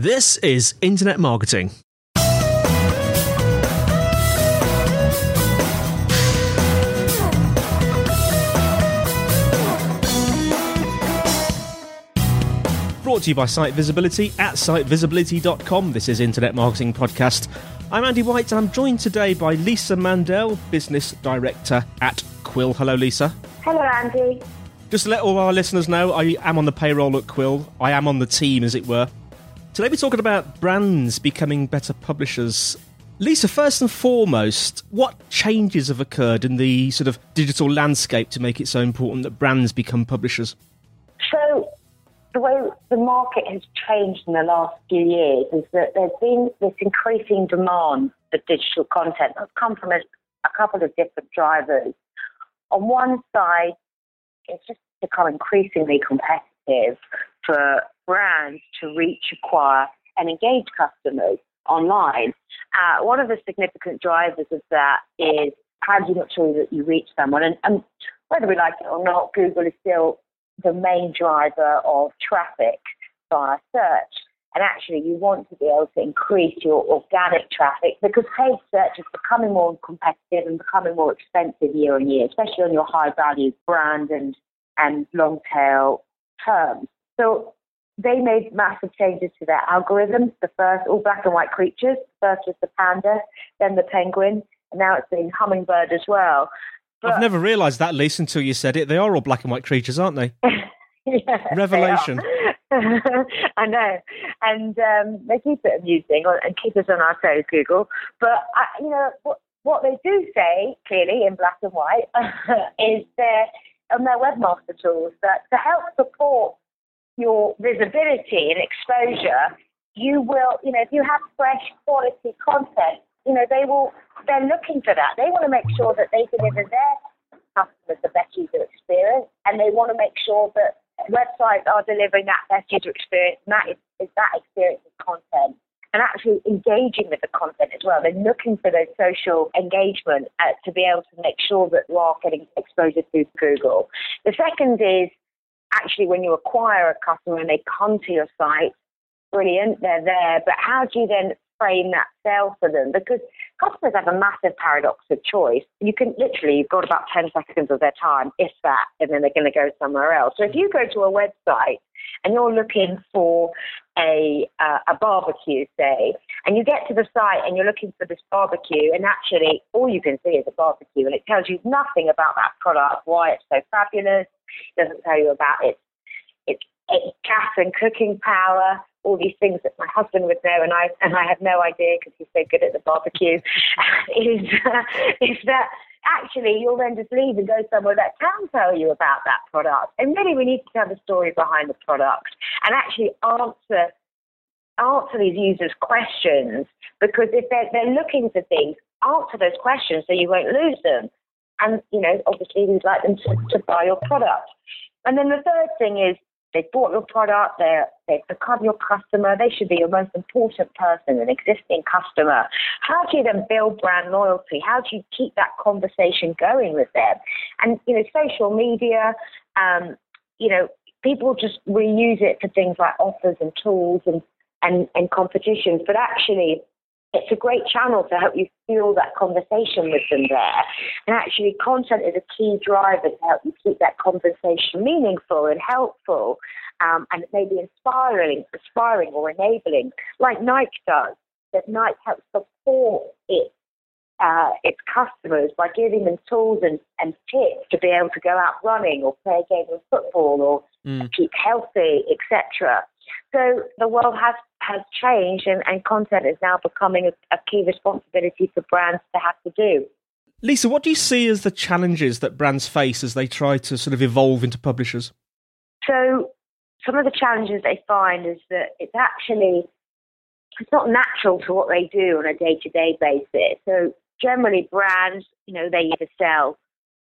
This is Internet Marketing. Brought to you by Site Visibility at sitevisibility.com. This is Internet Marketing Podcast. I'm Andy White and I'm joined today by Lisa Mandel, Business Director at Quill. Hello, Lisa. Hello, Andy. Just to let all our listeners know, I am on the payroll at Quill. I am on the team, as it were. Today we're talking about brands becoming better publishers. Lisa, first and foremost, what changes have occurred in the sort of digital landscape to make it so important that brands become publishers? So, the way the market has changed in the last few years is that there's been this increasing demand for digital content that's come from a, a couple of different drivers. On one side, it's just become increasingly competitive for brands to reach, acquire, and engage customers online. Uh, one of the significant drivers of that is how do you make sure that you reach someone? And, and whether we like it or not, Google is still the main driver of traffic via search. And actually, you want to be able to increase your organic traffic because paid search is becoming more competitive and becoming more expensive year on year, especially on your high value brand and, and long tail terms. So they made massive changes to their algorithms. The first, all black and white creatures. First was the panda, then the penguin, and now it's been hummingbird as well. But, I've never realised that, Lisa, until you said it. They are all black and white creatures, aren't they? yeah, Revelation. I know, and um, they keep it amusing and keep us on our toes, Google. But I, you know what, what they do say clearly in black and white is their on their webmaster tools that to help support your visibility and exposure, you will, you know, if you have fresh quality content, you know, they will, they're looking for that. They want to make sure that they deliver their customers the best user experience and they want to make sure that websites are delivering that best user experience and that is, is that experience of content and actually engaging with the content as well. They're looking for those social engagement uh, to be able to make sure that you are getting exposure through Google. The second is actually when you acquire a customer and they come to your site, brilliant, they're there. But how do you then frame that sale for them? Because customers have a massive paradox of choice. You can literally, you've got about 10 seconds of their time, if that, and then they're going to go somewhere else. So if you go to a website and you're looking for a, uh, a barbecue, say, and you get to the site and you're looking for this barbecue, and actually all you can see is a barbecue, and it tells you nothing about that product, why it's so fabulous, doesn't tell you about its its, its gas and cooking power, all these things that my husband would know, and I and I have no idea because he's so good at the barbecue. is uh, is that actually you'll then just leave and go somewhere that can tell you about that product. And really, we need to tell the story behind the product and actually answer answer these users' questions because if they're, they're looking for things, answer those questions so you won't lose them. And, you know, obviously we'd like them to, to buy your product. And then the third thing is they've bought your product, they're, they've become your customer, they should be your most important person, an existing customer. How do you then build brand loyalty? How do you keep that conversation going with them? And, you know, social media, um, you know, people just reuse it for things like offers and tools and, and, and competitions, but actually it's a great channel to help you fuel that conversation with them there. And actually, content is a key driver to help you keep that conversation meaningful and helpful, um, and maybe inspiring, inspiring or enabling, like Nike does. That Nike helps support its uh, its customers by giving them tools and, and tips to be able to go out running or play a game of football or mm. keep healthy, etc. So the world has, has changed and, and content is now becoming a, a key responsibility for brands to have to do. Lisa, what do you see as the challenges that brands face as they try to sort of evolve into publishers? So some of the challenges they find is that it's actually it's not natural to what they do on a day-to-day basis. So generally brands, you know, they either sell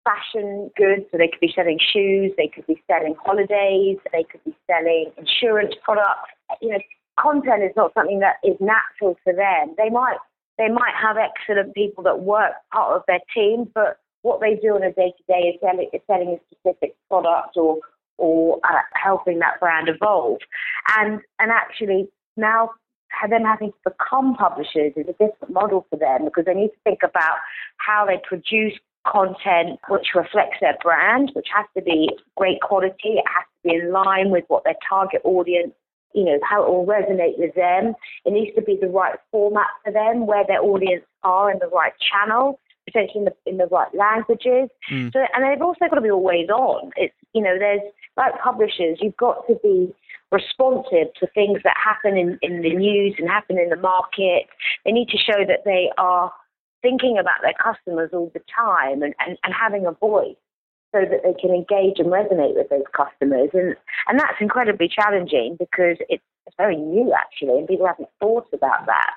fashion goods, so they could be selling shoes, they could be selling holidays, they could be selling insurance products. You know, content is not something that is natural to them. They might they might have excellent people that work part of their team, but what they do on a day to day is selling is selling a specific product or or uh, helping that brand evolve. And and actually, now them having to become publishers is a different model for them because they need to think about how they produce content which reflects their brand, which has to be great quality. It has to be in line with what their target audience, you know, how it will resonate with them. It needs to be the right format for them, where their audience are in the right channel, potentially in the, in the right languages. Mm. So, and they've also got to be always on. It's, you know, there's like publishers, you've got to be responsive to things that happen in, in the news and happen in the market. They need to show that they are thinking about their customers all the time and, and, and having a voice so that they can engage and resonate with those customers. And, and that's incredibly challenging because it's, it's very new, actually, and people haven't thought about that.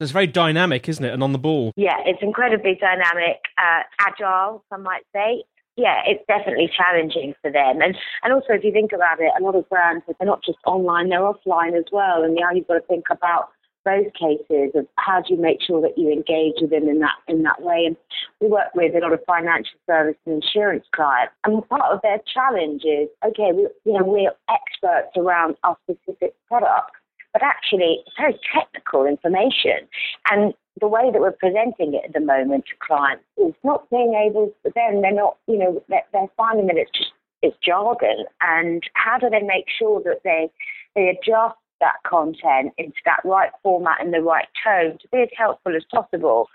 It's very dynamic, isn't it? And on the ball. Yeah, it's incredibly dynamic, uh, agile, some might say. Yeah, it's definitely challenging for them. And and also, if you think about it, a lot of brands, they're not just online, they're offline as well. And now you've got to think about both cases of how do you make sure that you engage with them in that in that way. And we work with a lot of financial service and insurance clients, and part of their challenge is okay, we, you know, we're experts around our specific product, but actually it's very technical information, and the way that we're presenting it at the moment to clients is not being able. Then they're not, you know, they're, they're finding that it's just it's jargon, and how do they make sure that they they adjust that content into that right format and the right tone to be as helpful as possible.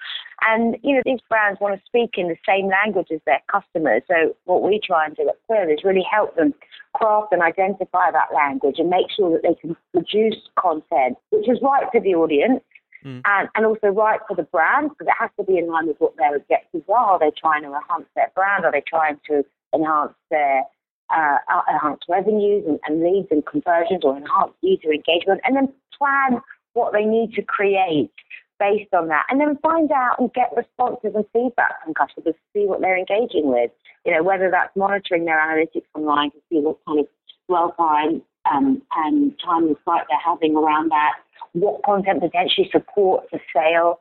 And, you know, these brands want to speak in the same language as their customers. So what we try and do at Quill is really help them craft and identify that language and make sure that they can produce content which is right for the audience mm. and, and also right for the brand because it has to be in line with what their objectives are. Are they trying to enhance their brand? Are they trying to enhance their uh, revenues and, and leads and conversions or enhance user engagement, and then plan what they need to create based on that, and then find out and get responses and feedback from customers to see what they're engaging with. You know, whether that's monitoring their analytics online to see what kind of dwell time um, and time and site they're having around that, what content potentially supports a sale.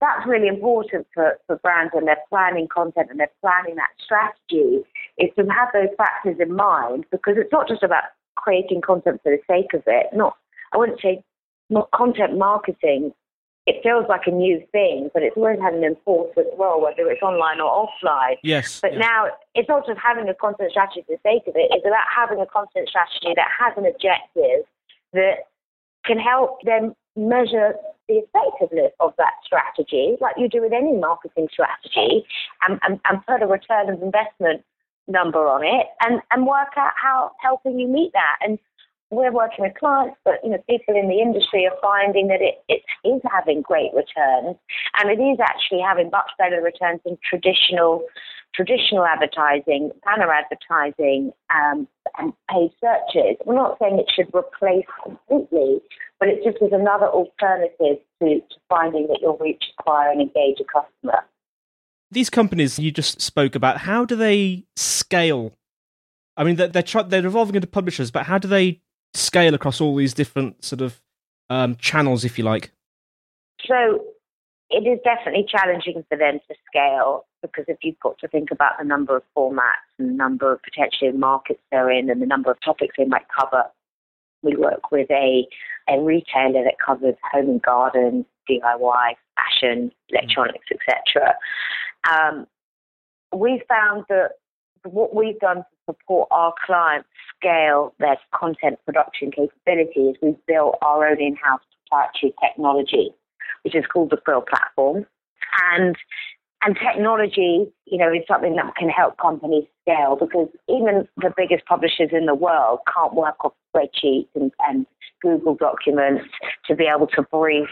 That's really important for, for brands when they're planning content and they're planning that strategy is to have those factors in mind because it's not just about creating content for the sake of it. Not, I wouldn't say not content marketing. It feels like a new thing, but it's always had an important role, whether it's online or offline. Yes. But yes. now it's not just having a content strategy for the sake of it. It's about having a content strategy that has an objective that can help them measure the effectiveness of that strategy, like you do with any marketing strategy, and, and, and put a return of investment number on it and, and work out how helping you meet that. And we're working with clients, but you know, people in the industry are finding that it, it is having great returns, and it is actually having much better returns than traditional traditional advertising, banner advertising, um, and paid searches. We're not saying it should replace completely, but it just is another alternative to, to finding that you'll reach, acquire, and engage a customer these companies you just spoke about, how do they scale? I mean, they're they're, they're evolving into publishers, but how do they scale across all these different sort of um, channels, if you like? So it is definitely challenging for them to scale because if you've got to think about the number of formats and the number of potentially markets they're in and the number of topics they might cover. We work with a, a retailer that covers home and garden, DIY, fashion, electronics, etc. Um, we found that what we've done to support our clients scale their content production capabilities, we've built our own in-house proprietary technology, which is called the Quill platform. And and technology, you know, is something that can help companies scale because even the biggest publishers in the world can't work off spreadsheets and, and Google documents to be able to brief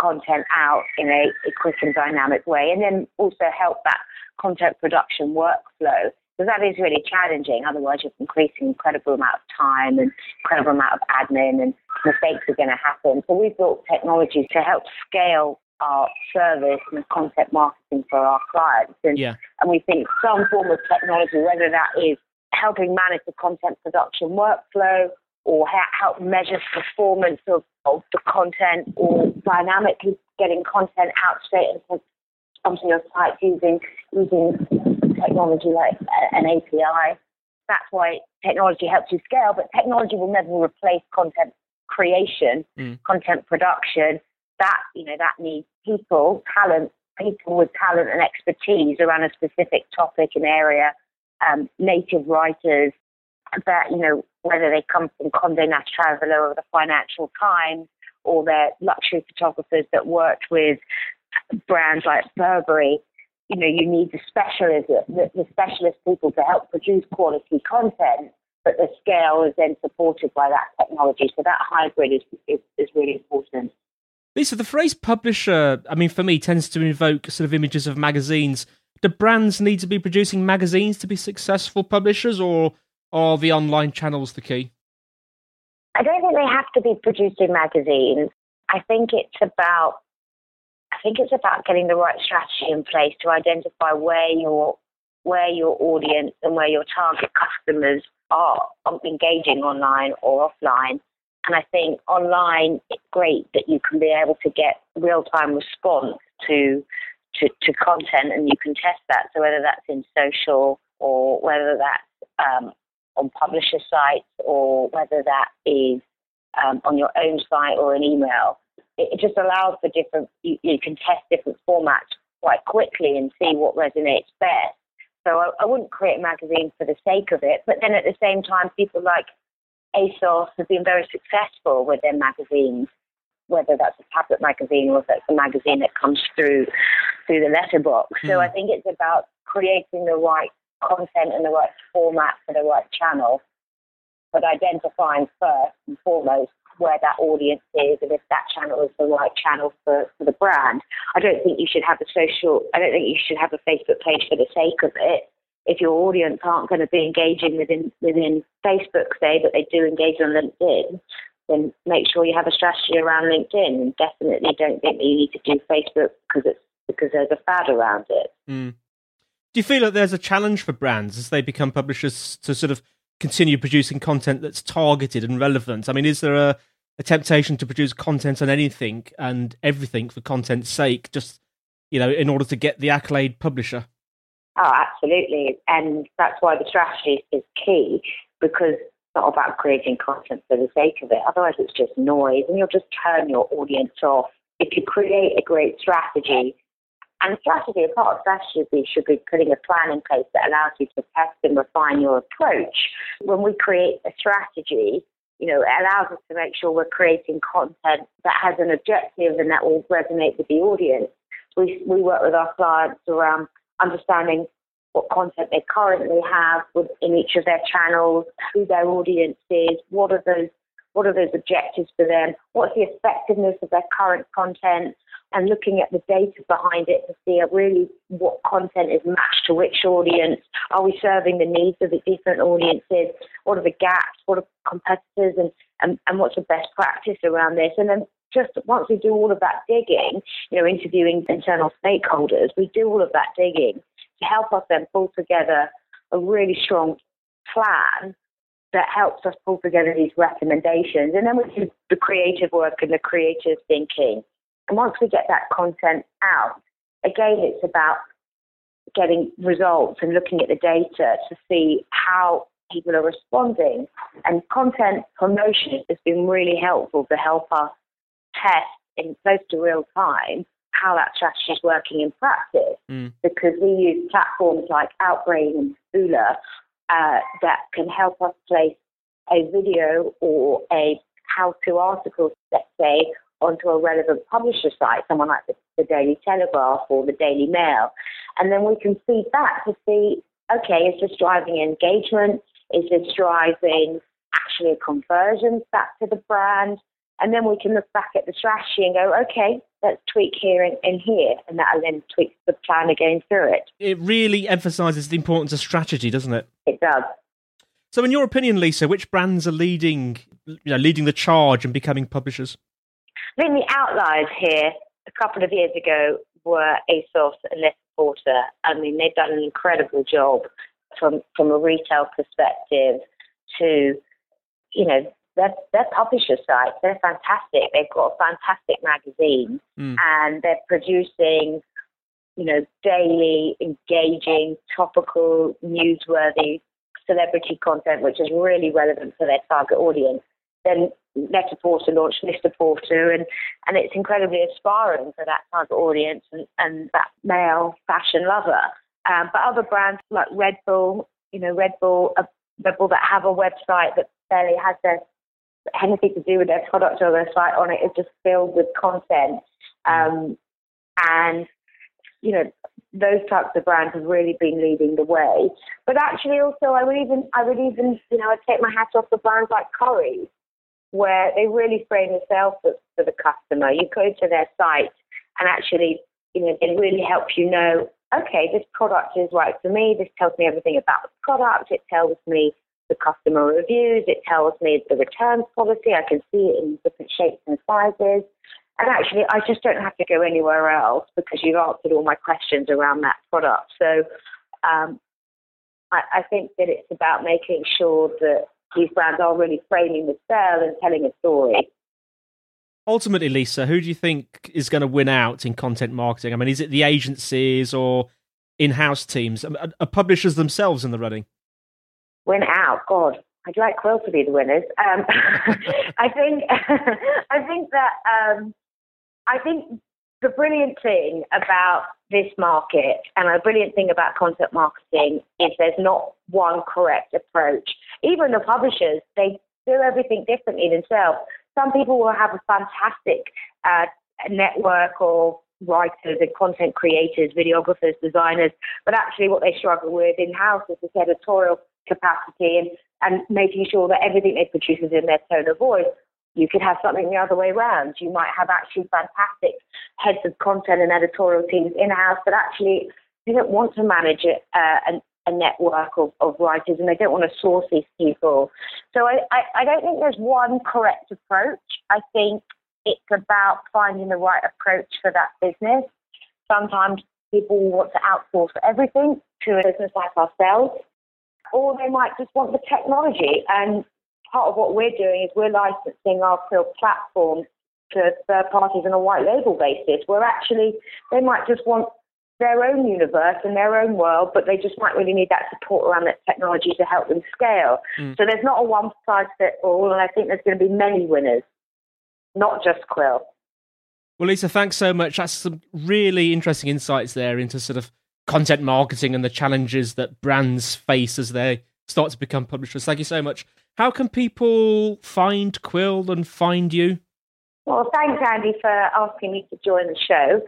content out in a, a quick and dynamic way, and then also help that content production workflow because that is really challenging. Otherwise, you're increasing incredible amount of time and incredible amount of admin, and mistakes are going to happen. So we've built technologies to help scale our service and content marketing for our clients. And, yeah. and we think some form of technology, whether that is helping manage the content production workflow or help measure performance of, of the content or dynamically getting content out straight into onto your site using using technology like an API. That's why technology helps you scale, but technology will never replace content creation, mm. content production, that you know that needs people, talent, people with talent and expertise around a specific topic and area, um, native writers that you know whether they come from Condé Nast Traveler or the Financial Times or they're luxury photographers that worked with brands like Burberry. You know, you need the specialist, the, the specialist people to help produce quality content but the scale is then supported by that technology. So that hybrid is, is, is really important. Lisa, the phrase publisher, I mean, for me, tends to invoke sort of images of magazines. Do brands need to be producing magazines to be successful publishers, or are the online channels the key? I don't think they have to be producing magazines. I think it's about I think it's about getting the right strategy in place to identify where your where your audience and where your target customers are engaging online or offline. And I think online, it's great that you can be able to get real time response to, to, to content and you can test that. So whether that's in social or whether that's um, on publisher sites or whether that is um, on your own site or an email, it, it just allows for different, you, you can test different formats quite quickly and see what resonates best. So I, I wouldn't create a magazine for the sake of it. But then at the same time, people like ASOS have been very successful with their magazines, whether that's a tablet magazine or if that's a magazine that comes through through the letterbox. Mm. So hmm. I think it's about creating the right content and the right format for the right channel, but identifying first and foremost where that audience is and if that channel is the right channel for, for the brand. I don't think you should have a social, I don't think you should have a Facebook page for the sake of it. If your audience aren't going to be engaging within within Facebook, say, but they do engage on LinkedIn, then make sure you have a strategy around LinkedIn. And definitely don't think that you need to do Facebook because it's because there's a fad around it. Mm. Do you feel that there's a challenge for brands as they become publishers to sort of continue producing content that's targeted and relevant? I mean, is there a, a temptation to produce content on anything and everything for content's sake, just you know, in order to get the accolade publisher? Oh, absolutely, and that's why the strategy is key because it's not about creating content for the sake of it. Otherwise, it's just noise, and you'll just turn your audience off. If you create a great strategy and strategy, a part of strategy should be putting a plan in place that allows you to test and refine your approach. When we create a strategy, you know, it allows us to make sure we're creating content that has an objective and that will resonate with the audience. We, we work with our clients around understanding what content they currently have in each of their channels, who their audience is, what are those what are those objectives for them, what's the effectiveness of their current content, and looking at the data behind it to see uh, really what content is matched to which audience. Are we serving the needs of the different audiences? What are the gaps? What are competitors? And, and, and what's the best practice around this? And then just once we do all of that digging, you know, interviewing internal stakeholders, we do all of that digging to help us then pull together a really strong plan that helps us pull together these recommendations. And then we do the creative work and the creative thinking and once we get that content out, again, it's about getting results and looking at the data to see how people are responding. And content promotion has been really helpful to help us test in close to real time how that strategy is working in practice mm. because we use platforms like Outbrain and Taboola uh, that can help us place a video or a how-to article, let's say, onto a relevant publisher site, someone like the, the Daily Telegraph or the Daily Mail, and then we can feed back to see, okay, is this driving engagement? Is this driving actually a conversion back to the brand? And then we can look back at the strategy and go, okay, let's tweak here and, and here, and that'll then tweak the plan again through it. It really emphasises the importance of strategy, doesn't it? It does. So, in your opinion, Lisa, which brands are leading, you know, leading the charge and becoming publishers? I think the outliers here a couple of years ago were ASOS and Les Porter. I mean, they've done an incredible job from from a retail perspective to, you know, their, their publisher sites. They're fantastic. They've got a fantastic magazine mm. and they're producing, you know, daily, engaging, topical, newsworthy celebrity content, which is really relevant for their target audience then Net-a-Porter launched Mr. Porter, and, and it's incredibly inspiring for that type of audience and, and that male fashion lover. Um, but other brands like Red Bull, you know, Red Bull, uh, Red Bull that have a website that barely has their anything to do with their product or their site on it is just filled with content. Um, and, you know, those types of brands have really been leading the way. But actually also I would even I would even, you know, I'd take my hat off to brands like Corrie, where they really frame themselves for, for the customer. You go to their site and actually, you know, they really help you know, okay, this product is right for me. This tells me everything about the product. It tells me the customer reviews. It tells me the returns policy. I can see it in different shapes and sizes. And actually, I just don't have to go anywhere else because you've answered all my questions around that product. So um, I, I think that it's about making sure that these brands are really framing the sale and telling a story. Ultimately, Lisa, who do you think is going to win out in content marketing? I mean, is it the agencies or in-house teams? Are, are publishers themselves in the running? Win out, God. I'd like Quill to be the winners. Um, I think I think that um, I think the brilliant thing about this market and a brilliant thing about content marketing is there's not one correct approach. Even the publishers, they do everything differently themselves. Some people will have a fantastic uh, network of writers and content creators, videographers, designers, but actually what they struggle with in house is this editorial capacity and, and making sure that everything they produce is in their tone of voice. You could have something the other way around. You might have actually fantastic heads of content and editorial teams in house that actually didn't want to manage it, uh, a, a network of, of writers and they don't want to source these people. So I, I, I don't think there's one correct approach. I think it's about finding the right approach for that business. Sometimes people want to outsource everything to a business like ourselves, or they might just want the technology. And part of what we're doing is we're licensing our Quill platform to third parties on a white label basis, where actually they might just want their own universe and their own world, but they just might really need that support around that technology to help them scale. Mm. So there's not a one size fit all, and I think there's going to be many winners, not just Quill. Well, Lisa, thanks so much. That's some really interesting insights there into sort of content marketing and the challenges that brands face as they start to become publishers. Thank you so much. How can people find Quill and find you? Well, thanks, Andy, for asking me to join the show.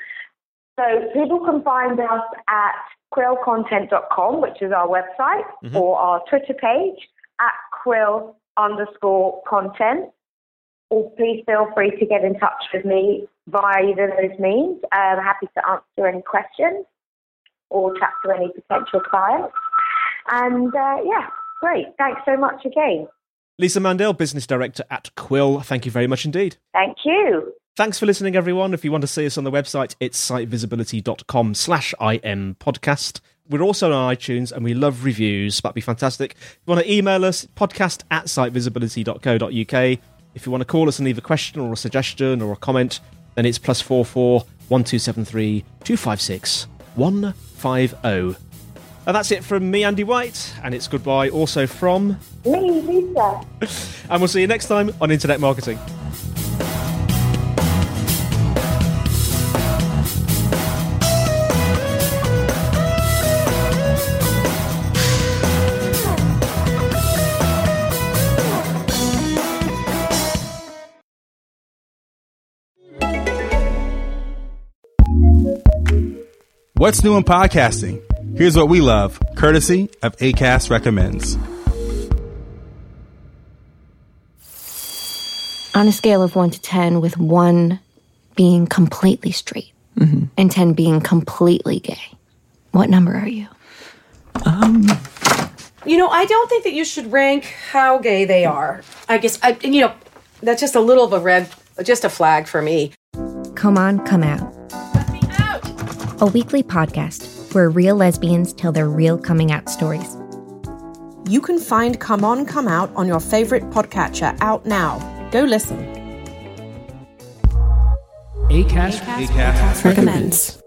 So people can find us at quillcontent.com, which is our website, mm-hmm. or our Twitter page at quill underscore content. Or please feel free to get in touch with me via either of those means. I'm happy to answer any questions or chat to any potential clients. And uh, yeah, great. Thanks so much again. Lisa Mandel, Business Director at Quill, thank you very much indeed. Thank you. Thanks for listening, everyone. If you want to see us on the website, it's sitevisibility.com slash im podcast. We're also on iTunes and we love reviews. That'd be fantastic. If you want to email us, podcast at sitevisibility.co.uk. If you want to call us and leave a question or a suggestion or a comment, then it's plus four four one two seven three two five six one five zero. And that's it from me, Andy White, and it's goodbye also from me, Lisa. and we'll see you next time on Internet Marketing. What's new in podcasting? Here's what we love, courtesy of ACAST Recommends. On a scale of 1 to 10, with 1 being completely straight mm-hmm. and 10 being completely gay, what number are you? Um, you know, I don't think that you should rank how gay they are. I guess, I, you know, that's just a little of a red, just a flag for me. Come on, come out. Let me out. A weekly podcast where real lesbians tell their real coming out stories. You can find Come On, Come Out on your favorite podcatcher out now. Go listen. ACAST, ACAST, ACAST recommends.